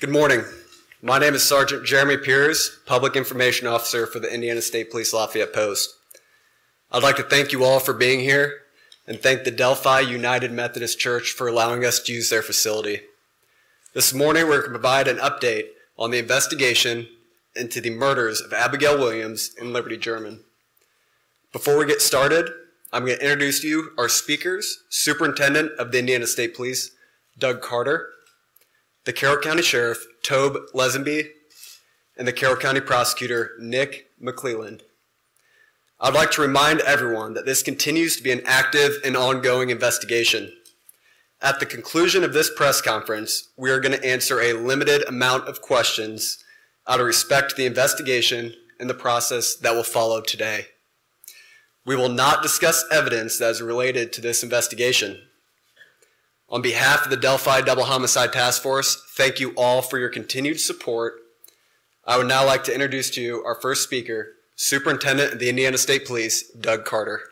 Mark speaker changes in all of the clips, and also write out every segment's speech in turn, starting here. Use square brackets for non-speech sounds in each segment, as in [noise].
Speaker 1: Good morning. My name is Sergeant Jeremy Piers, Public Information Officer for the Indiana State Police Lafayette Post. I'd like to thank you all for being here and thank the Delphi United Methodist Church for allowing us to use their facility. This morning, we're going to provide an update on the investigation into the murders of Abigail Williams and Liberty German. Before we get started, I'm going to introduce to you our speakers, Superintendent of the Indiana State Police, Doug Carter, the Carroll County Sheriff, Tobe Leazenby, and the Carroll County Prosecutor, Nick McLeland. I'd like to remind everyone that this continues to be an active and ongoing investigation. At the conclusion of this press conference, we are going to answer a limited amount of questions out of respect to the investigation and the process that will follow today. We will not discuss evidence that is related to this investigation. On behalf of the Delphi Double Homicide Task Force, thank you all for your continued support. I would now like to introduce to you our first speaker, Superintendent of the Indiana State Police, Doug Carter.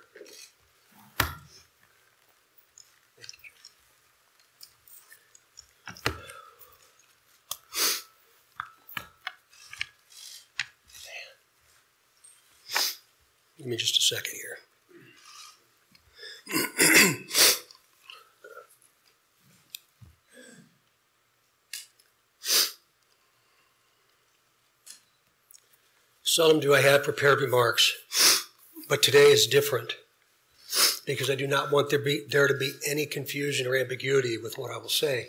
Speaker 2: Give me just a second here. [clears throat] Seldom do I have prepared remarks, but today is different because I do not want there, be, there to be any confusion or ambiguity with what I will say.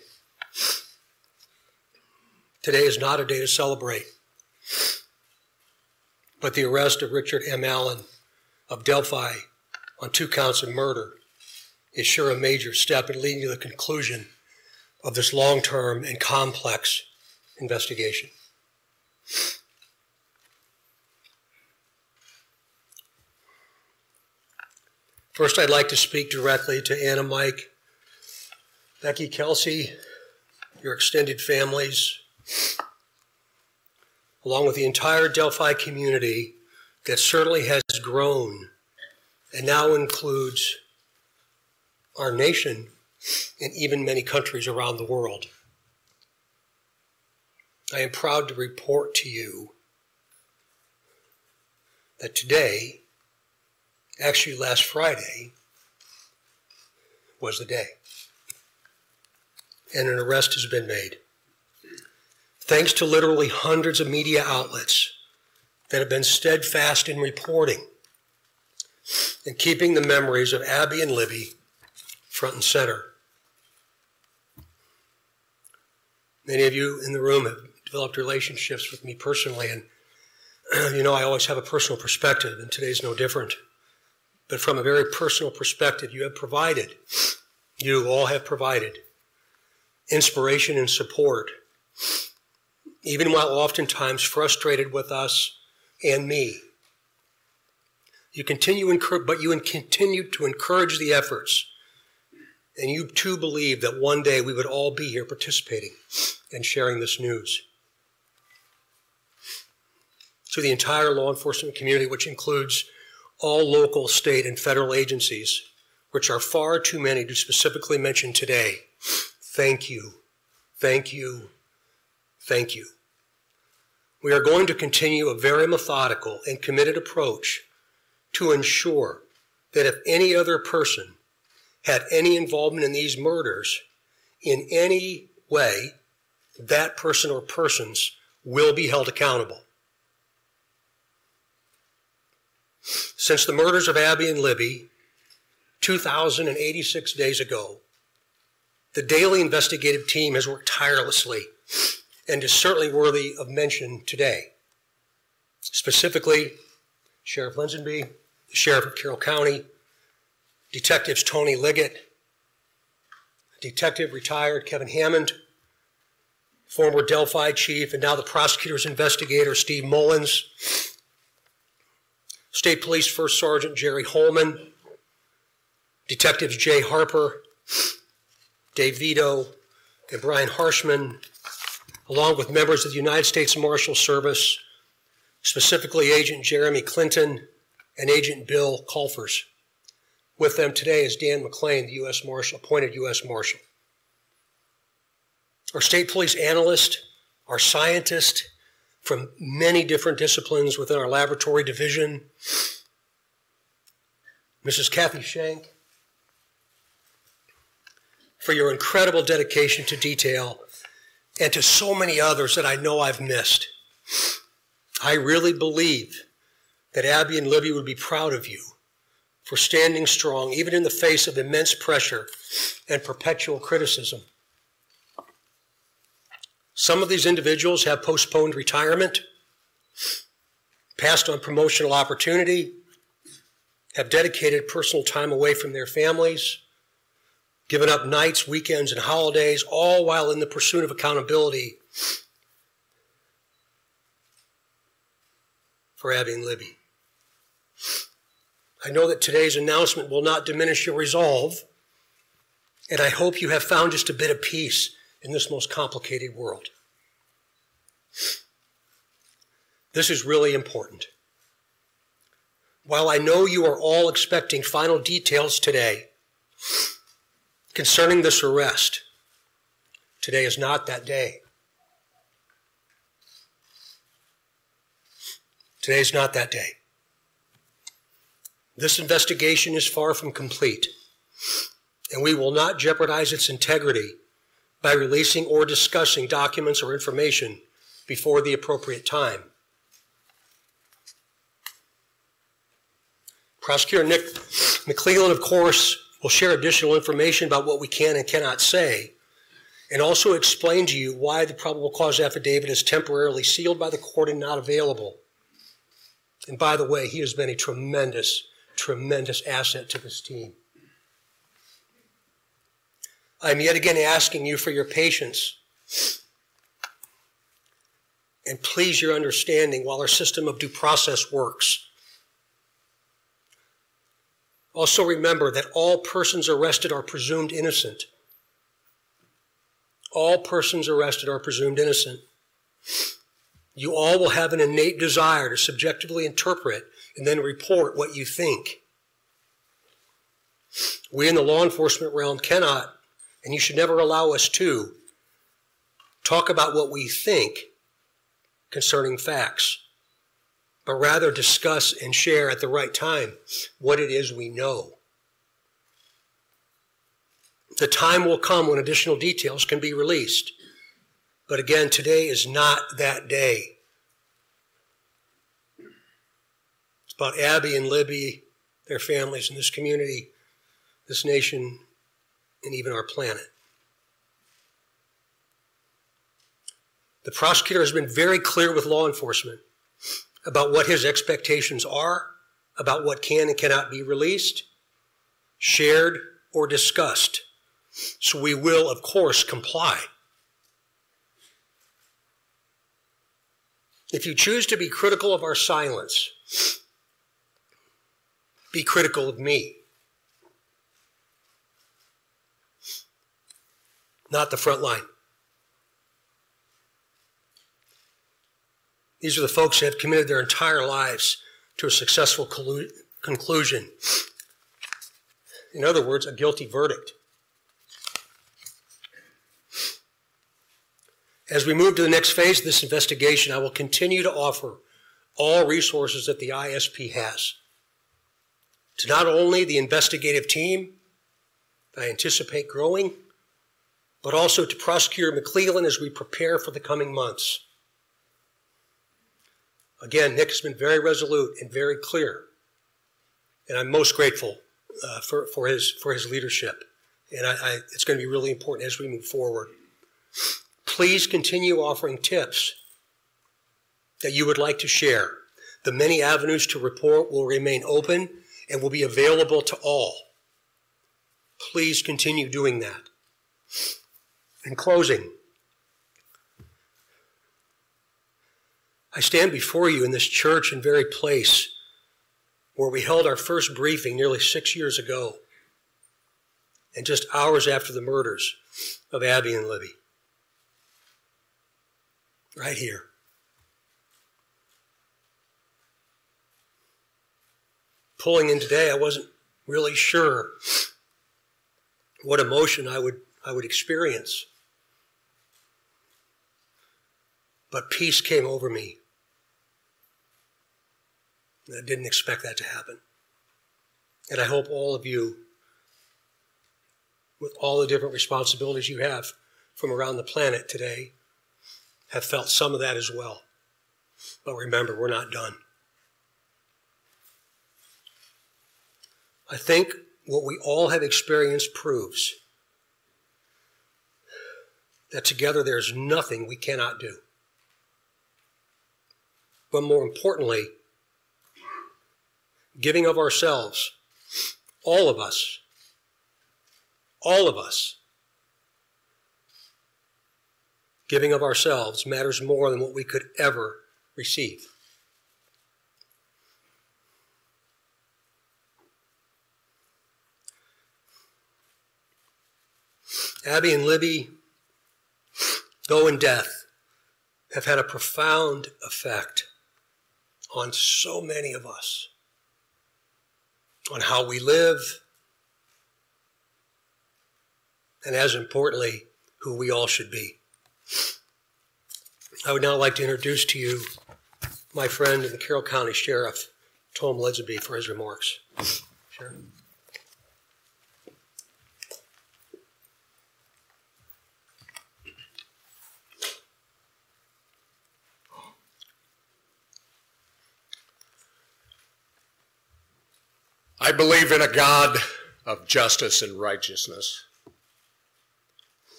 Speaker 2: Today is not a day to celebrate, but the arrest of Richard M. Allen of Delphi on two counts of murder is sure a major step in leading to the conclusion of this long term and complex investigation. First, I'd like to speak directly to Anna Mike, Becky Kelsi, your extended families, along with the entire Delphi community that certainly has grown and now includes our nation and even many countries around the world. I am proud to report to you that today, actually last Friday, was the day. And an arrest has been made. Thanks to literally hundreds of media outlets that have been steadfast in reporting and keeping the memories of Abby and Libby front and center. Many of you in the room have developed relationships with me personally, and [clears throat] you know I always have a personal perspective, and today's no different. But from a very personal perspective, you have provided, you all have provided inspiration and support, even while oftentimes frustrated with us and me. You continue, but you continue to encourage the efforts, and you too believe that one day we would all be here participating and sharing this news. To the entire law enforcement community, which includes all local, state, and federal agencies, which are far too many to specifically mention today, thank you, thank you, thank you. We are going to continue a very methodical and committed approach to ensure that if any other person had any involvement in these murders in any way, that person or persons will be held accountable. Since the murders of Abby and Libby 2,086 days ago, the daily investigative team has worked tirelessly and is certainly worthy of mention today. Specifically, Sheriff Leazenby, the Sheriff of Carroll County, Detectives Tony Liggett, Detective retired Kevin Hammond, former Delphi chief and now the prosecutor's investigator, Steve Mullins, State Police First Sergeant Jerry Holeman, Detectives Jay Harper, Dave Vido, and Brian Harshman, along with members of the United States Marshal Service, specifically Agent Jeremy Clinton and Agent Bill Colfers. With them today is Dan McLean, the U.S. Marshal, appointed U.S. Marshal. Our state police analyst, our scientist from many different disciplines within our laboratory division, Mrs. Kathy Shank, for your incredible dedication to detail and to so many others that I know I've missed. I really believe that Abby and Libby would be proud of you for standing strong, even in the face of immense pressure and perpetual criticism. Some of these individuals have postponed retirement, passed on promotional opportunity, have dedicated personal time away from their families, given up nights, weekends, and holidays, all while in the pursuit of accountability for Abby and Libby. I know that today's announcement will not diminish your resolve, and I hope you have found just a bit of peace in this most complicated world. This is really important. While I know you are all expecting final details today concerning this arrest, today is not that day. Today is not that day. This investigation is far from complete, and we will not jeopardize its integrity by releasing or discussing documents or information before the appropriate time. Prosecutor Nick McLeland, of course, will share additional information about what we can and cannot say, and also explain to you why the probable cause affidavit is temporarily sealed by the court and not available. And by the way, he has been a tremendous, tremendous asset to this team. I'm yet again asking you for your patience and please your understanding while our system of due process works. Also remember that all persons arrested are presumed innocent. All persons arrested are presumed innocent. You all will have an innate desire to subjectively interpret and then report what you think. We in the law enforcement realm cannot and you should never allow us to talk about what we think concerning facts, but rather discuss and share at the right time what it is we know. The time will come when additional details can be released. But again, today is not that day. It's about Abby and Libby, their families, and this community, this nation, and even our planet. The prosecutor has been very clear with law enforcement about what his expectations are, about what can and cannot be released, shared, or discussed. So we will, of course, comply. If you choose to be critical of our silence, be critical of me. Not the front line. These are the folks that have committed their entire lives to a successful collu- conclusion. In other words, a guilty verdict. As we move to the next phase of this investigation, I will continue to offer all resources that the ISP has to not only the investigative team I anticipate growing, but also to Prosecutor McLeland as we prepare for the coming months. Again, Nick has been very resolute and very clear, and I'm most grateful uh, for, for, his, for his leadership. And I, I, it's going to be really important as we move forward. Please continue offering tips that you would like to share. The many avenues to report will remain open and will be available to all. Please continue doing that. In closing, I stand before you in this church and very place where we held our first briefing nearly six years ago, and just hours after the murders of Abby and Libby. Right here. Pulling in today, I wasn't really sure what emotion I would, I would experience. But peace came over me. I didn't expect that to happen. And I hope all of you, with all the different responsibilities you have from around the planet today, have felt some of that as well. But remember, we're not done. I think what we all have experienced proves that together there's nothing we cannot do. But more importantly, giving of ourselves, all of us, all of us, giving of ourselves matters more than what we could ever receive. Abby and Libby, though in death, have had a profound effect on so many of us on how we live, and as importantly, who we all should be. I would now like to introduce to you my friend and the Carroll County Sheriff, Tobe Leazenby, for his remarks. Sheriff.
Speaker 3: I believe in a God of justice and righteousness.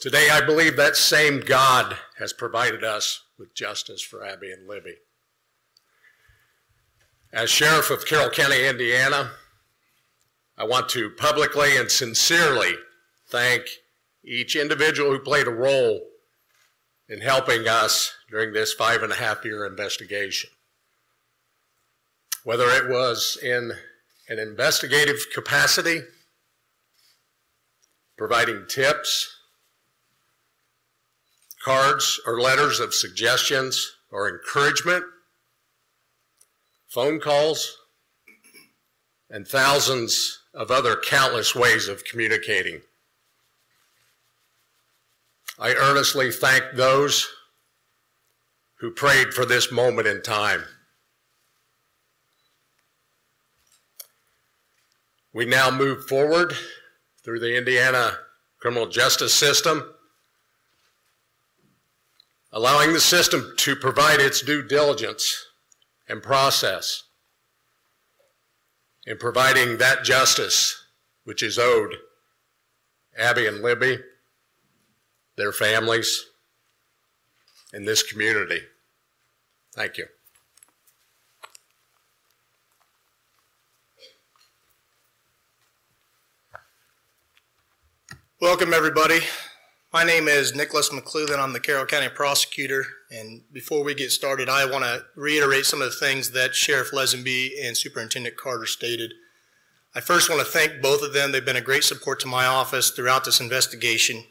Speaker 3: Today, I believe that same God has provided us with justice for Abby and Libby. As Sheriff of Carroll County, Indiana, I want to publicly and sincerely thank each individual who played a role in helping us during this five and a half year investigation. Whether it was in an investigative capacity, providing tips, cards or letters of suggestions or encouragement, phone calls, and thousands of other countless ways of communicating. I earnestly thank those who prayed for this moment in time. We now move forward through the Indiana criminal justice system, allowing the system to provide its due diligence and process in providing that justice which is owed Abby and Libby, their families, and this community. Thank you.
Speaker 4: Welcome, everybody. My name is Nicholas McLeland. I'm the Carroll County Prosecutor. And before we get started, I want to reiterate some of the things that Sheriff Leazenby and Superintendent Carter stated. I first want to thank both of them. They've been a great support to my office throughout this investigation.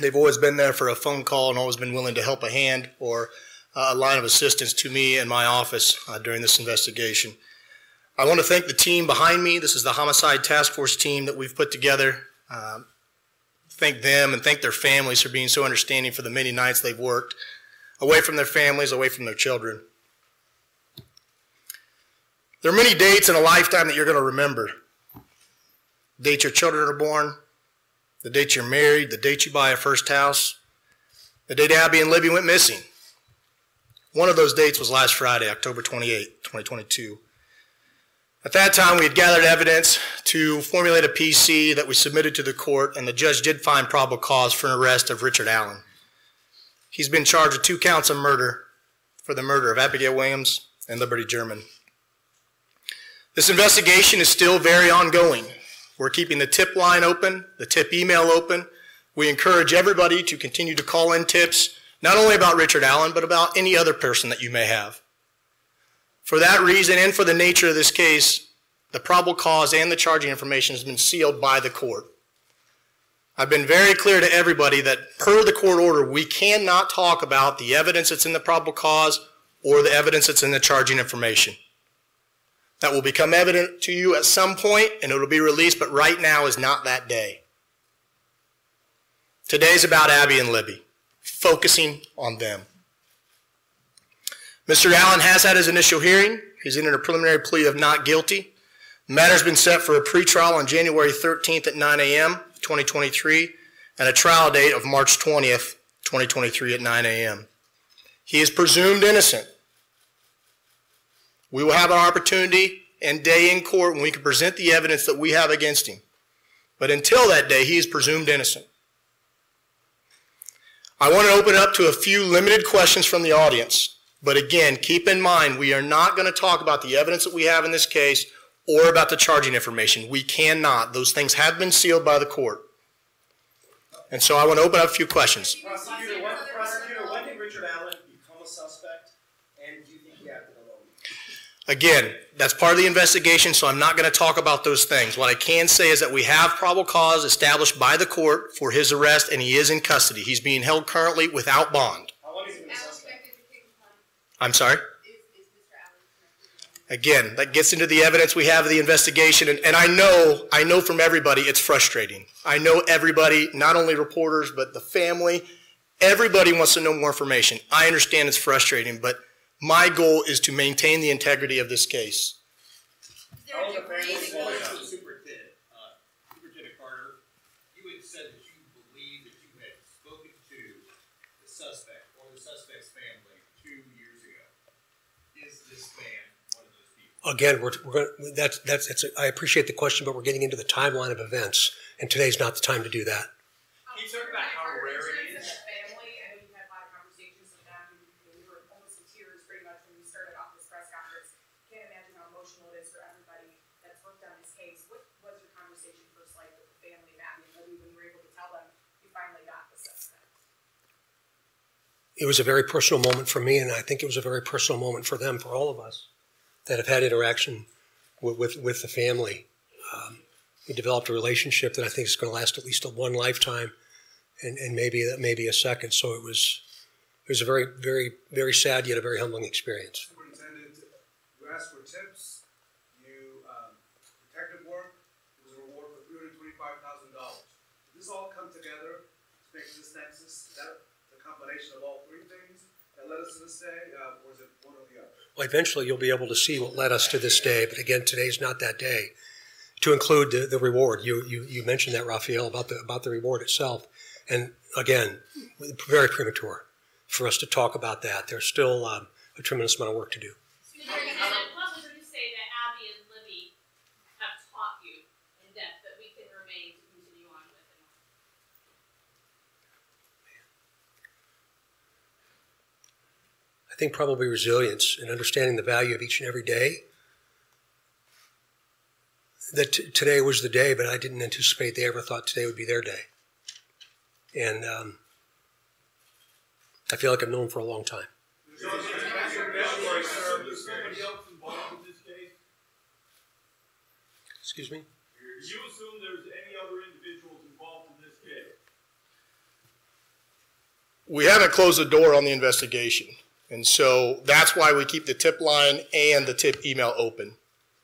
Speaker 4: They've always been there for a phone call and always been willing to help a hand or a line of assistance to me and my office uh, during this investigation. I want to thank the team behind me. This is the Homicide Task Force team that we've put together. Um, thank them and thank their families for being so understanding for the many nights they've worked away from their families, away from their children. There are many dates in a lifetime that you're going to remember. The date your children are born, the date you're married, the date you buy a first house, the date Abby and Libby went missing. One of those dates was last Friday, October 28, 2022. At that time, we had gathered evidence to formulate a PC that we submitted to the court, and the judge did find probable cause for an arrest of Richard Allen. He's been charged with two counts of murder for the murder of Abigail Williams and Liberty German. This investigation is still very ongoing. We're keeping the tip line open, the tip email open. We encourage everybody to continue to call in tips Not only about Richard Allen, but about any other person that you may have. For that reason and for the nature of this case, the probable cause and the charging information has been sealed by the court. I've been very clear to everybody that per the court order, we cannot talk about the evidence that's in the probable cause or the evidence that's in the charging information. That will become evident to you at some point and it'll be released, but right now is not that day. Today's about Abby and Libby, focusing on them. Mr. Allen has had his initial hearing. He's entered a preliminary plea of not guilty. The matter's been set for a pretrial on January 13th at 9 a.m., 2023, and a trial date of March 20th, 2023 at 9 a.m. He is presumed innocent. We will have an opportunity and day in court when we can present the evidence that we have against him. But until that day, he is presumed innocent. I want to open up to a few limited questions from the audience. But again, keep in mind, we are not going to talk about the evidence that we have in this case or about the charging information. We cannot. Those things have been sealed by the court. And so I want to open up a few questions.
Speaker 5: Prosecutor, when, prosecutor, when did Richard Allen become a suspect, and do you think he acted alone?
Speaker 4: Again, that's part of the investigation, so I'm not going to talk about those things. What I can say is that we have probable cause established by the court for his arrest, and he is in custody. He's being held currently without bond.
Speaker 5: How long has he been a suspect?
Speaker 4: I'm sorry? Again, that gets into the evidence we have of the investigation, and, and I know, I know from everybody, it's frustrating. I know everybody, not only reporters, but the family, everybody wants to know more information. I understand it's frustrating, but my goal is to maintain the integrity of this case.
Speaker 5: How long the family
Speaker 6: Superintendent,
Speaker 5: was?
Speaker 6: Superintendent, uh, Superintendent Carter, you had said that you believe that you had spoken to the suspect or the suspect's family two years ago. Is this man one of those people?
Speaker 2: Again, we're, we're going, that's, that's, it's, a- I appreciate the question, but we're getting into the timeline of events, and today's not the time to do that.
Speaker 6: Can you talk about how rare it is?
Speaker 7: Family, I know you've had a lot of conversations with them, we were almost in tears pretty much when we started off this press conference. Can't imagine how emotional it is for everybody that's worked on this case. What was your conversation first like with the family, Matt, when you were able to tell them you finally got the suspect?
Speaker 2: It was a very personal moment for me, and I think it was a very personal moment for them, for all of us that have had interaction with, with, with the family. Um, we developed a relationship that I think is going to last at least a one lifetime, and, and maybe that maybe a second. So it was it was a very very very sad yet a very humbling experience.
Speaker 8: Superintendent, you asked for tips, you, um, detective work, it was a reward for three hundred twenty-five thousand dollars. Did this all come together to make this nexus, that the combination of all three things that led us to this day, uh, or is it one or the other?
Speaker 2: Eventually you'll be able to see what led us to this day, but again, today's not that day. To include the, the reward, you, you you mentioned that Raphael about the about the reward itself, and again, very premature for us to talk about that. There's still um, a tremendous amount of work to do.
Speaker 9: Superintendent, what would you say that Abby and Libby have taught you in depth that we can remain to continue on with? in life?
Speaker 2: I think probably resilience and understanding the value of each and every day. That t- today was the day, but I didn't anticipate they ever thought today would be their day. And um, I feel like I've known for a long time.
Speaker 6: Is somebody else involved in this case?
Speaker 2: Excuse me?
Speaker 6: Do you assume there's any other individuals involved in this case?
Speaker 4: We haven't closed the door on the investigation. And so that's why we keep the tip line and the tip email open.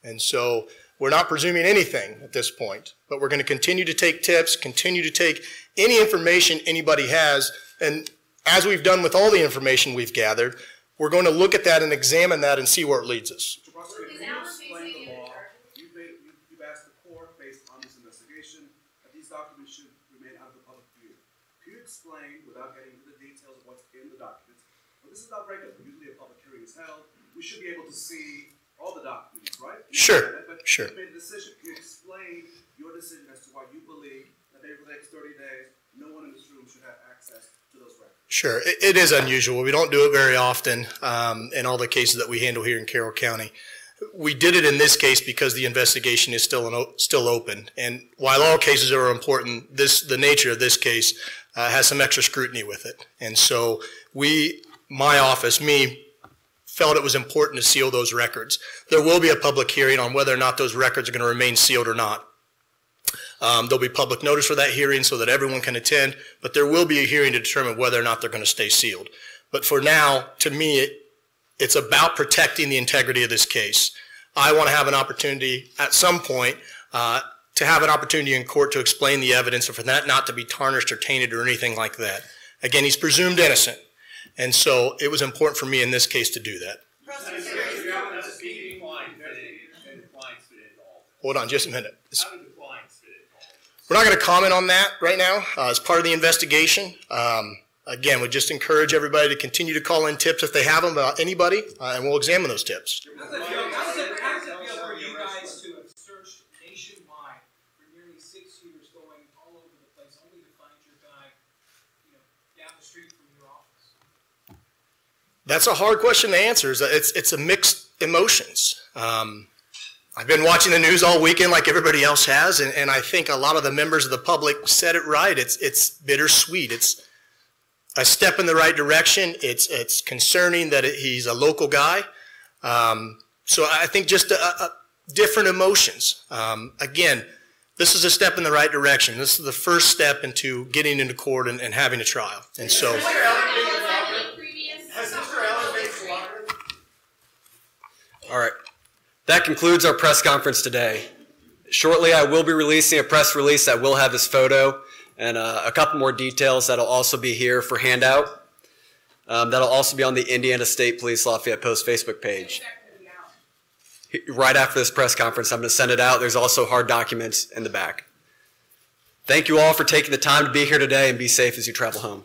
Speaker 4: And so we're not presuming anything at this point, but we're going to continue to take tips, continue to take any information anybody has. And as we've done with all the information we've gathered, we're going to look at that and examine that and see where it leads us.
Speaker 8: Mr. Prosecutor,
Speaker 7: Is
Speaker 8: can you
Speaker 7: Alan
Speaker 8: explain
Speaker 7: facing
Speaker 8: the
Speaker 7: any
Speaker 8: law?
Speaker 7: charges?
Speaker 8: You've, made, you, you've asked the court, based on this investigation, that these documents should remain out of the public view. Can you explain, without getting into the details of what's in the documents, well, this is not regular, usually a public hearing is held, we should be able to see all the documents, right? You
Speaker 4: Sure,
Speaker 8: that,
Speaker 4: sure.
Speaker 8: You made a decision, can you explain your decision as to why you believe that over the next thirty days, no one in this room should have access to those records?
Speaker 4: Sure, it, it is unusual. We don't do it very often um, in all the cases that we handle here in Carroll County. We did it in this case because the investigation is still an, still open. And while all cases are important, this the nature of this case uh, has some extra scrutiny with it. And so we, my office, me, felt it was important to seal those records. There will be a public hearing on whether or not those records are going to remain sealed or not. Um, there'll be public notice for that hearing so that everyone can attend, but there will be a hearing to determine whether or not they're going to stay sealed. But for now, to me, it, it's about protecting the integrity of this case. I want to have an opportunity at some point uh, to have an opportunity in court to explain the evidence and for that not to be tarnished or tainted or anything like that. Again, he's presumed innocent. And so it was important for me in this case to do that. Hold on just a minute. We're not going to comment on that right now uh, as part of the investigation. Um, again, we just encourage everybody to continue to call in tips if they have them about anybody, uh, and we'll examine those tips.
Speaker 5: How does it feel, how does it, how does it feel for you guys to have searched nationwide for nearly six years, going all over the place, only to find your guy, you know, down the street from your office?
Speaker 4: That's a hard question to answer. It's, it's a mixed emotions. Um, I've been watching the news all weekend like everybody else has, and, and I think a lot of the members of the public said it right. It's, it's bittersweet. It's a step in the right direction. It's, it's concerning that it, he's a local guy. Um, so I think just a, a different emotions. Um, again, this is a step in the right direction. This is the first step into getting into court and, and having a trial. And so.
Speaker 1: All right. That concludes our press conference today. Shortly, I will be releasing a press release that will have his photo and uh, a couple more details that'll also be here for handout. Um, that'll also be on the Indiana State Police Lafayette Post Facebook page. Right after this press conference, I'm going to send it out. There's also hard documents in the back. Thank you all for taking the time to be here today and be safe as you travel home.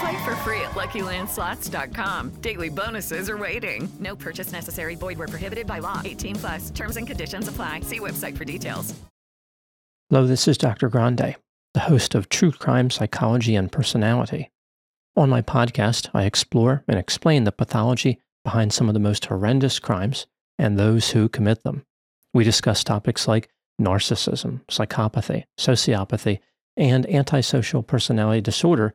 Speaker 10: Play for free at LuckyLandSlots.com. Daily bonuses are waiting. No purchase necessary. Void where prohibited by law. 18 plus. Terms and conditions apply. See website for details.
Speaker 11: Hello, this is Dr. Grande, the host of True Crime Psychology and Personality. On my podcast, I explore and explain the pathology behind some of the most horrendous crimes and those who commit them. We discuss topics like narcissism, psychopathy, sociopathy, and antisocial personality disorder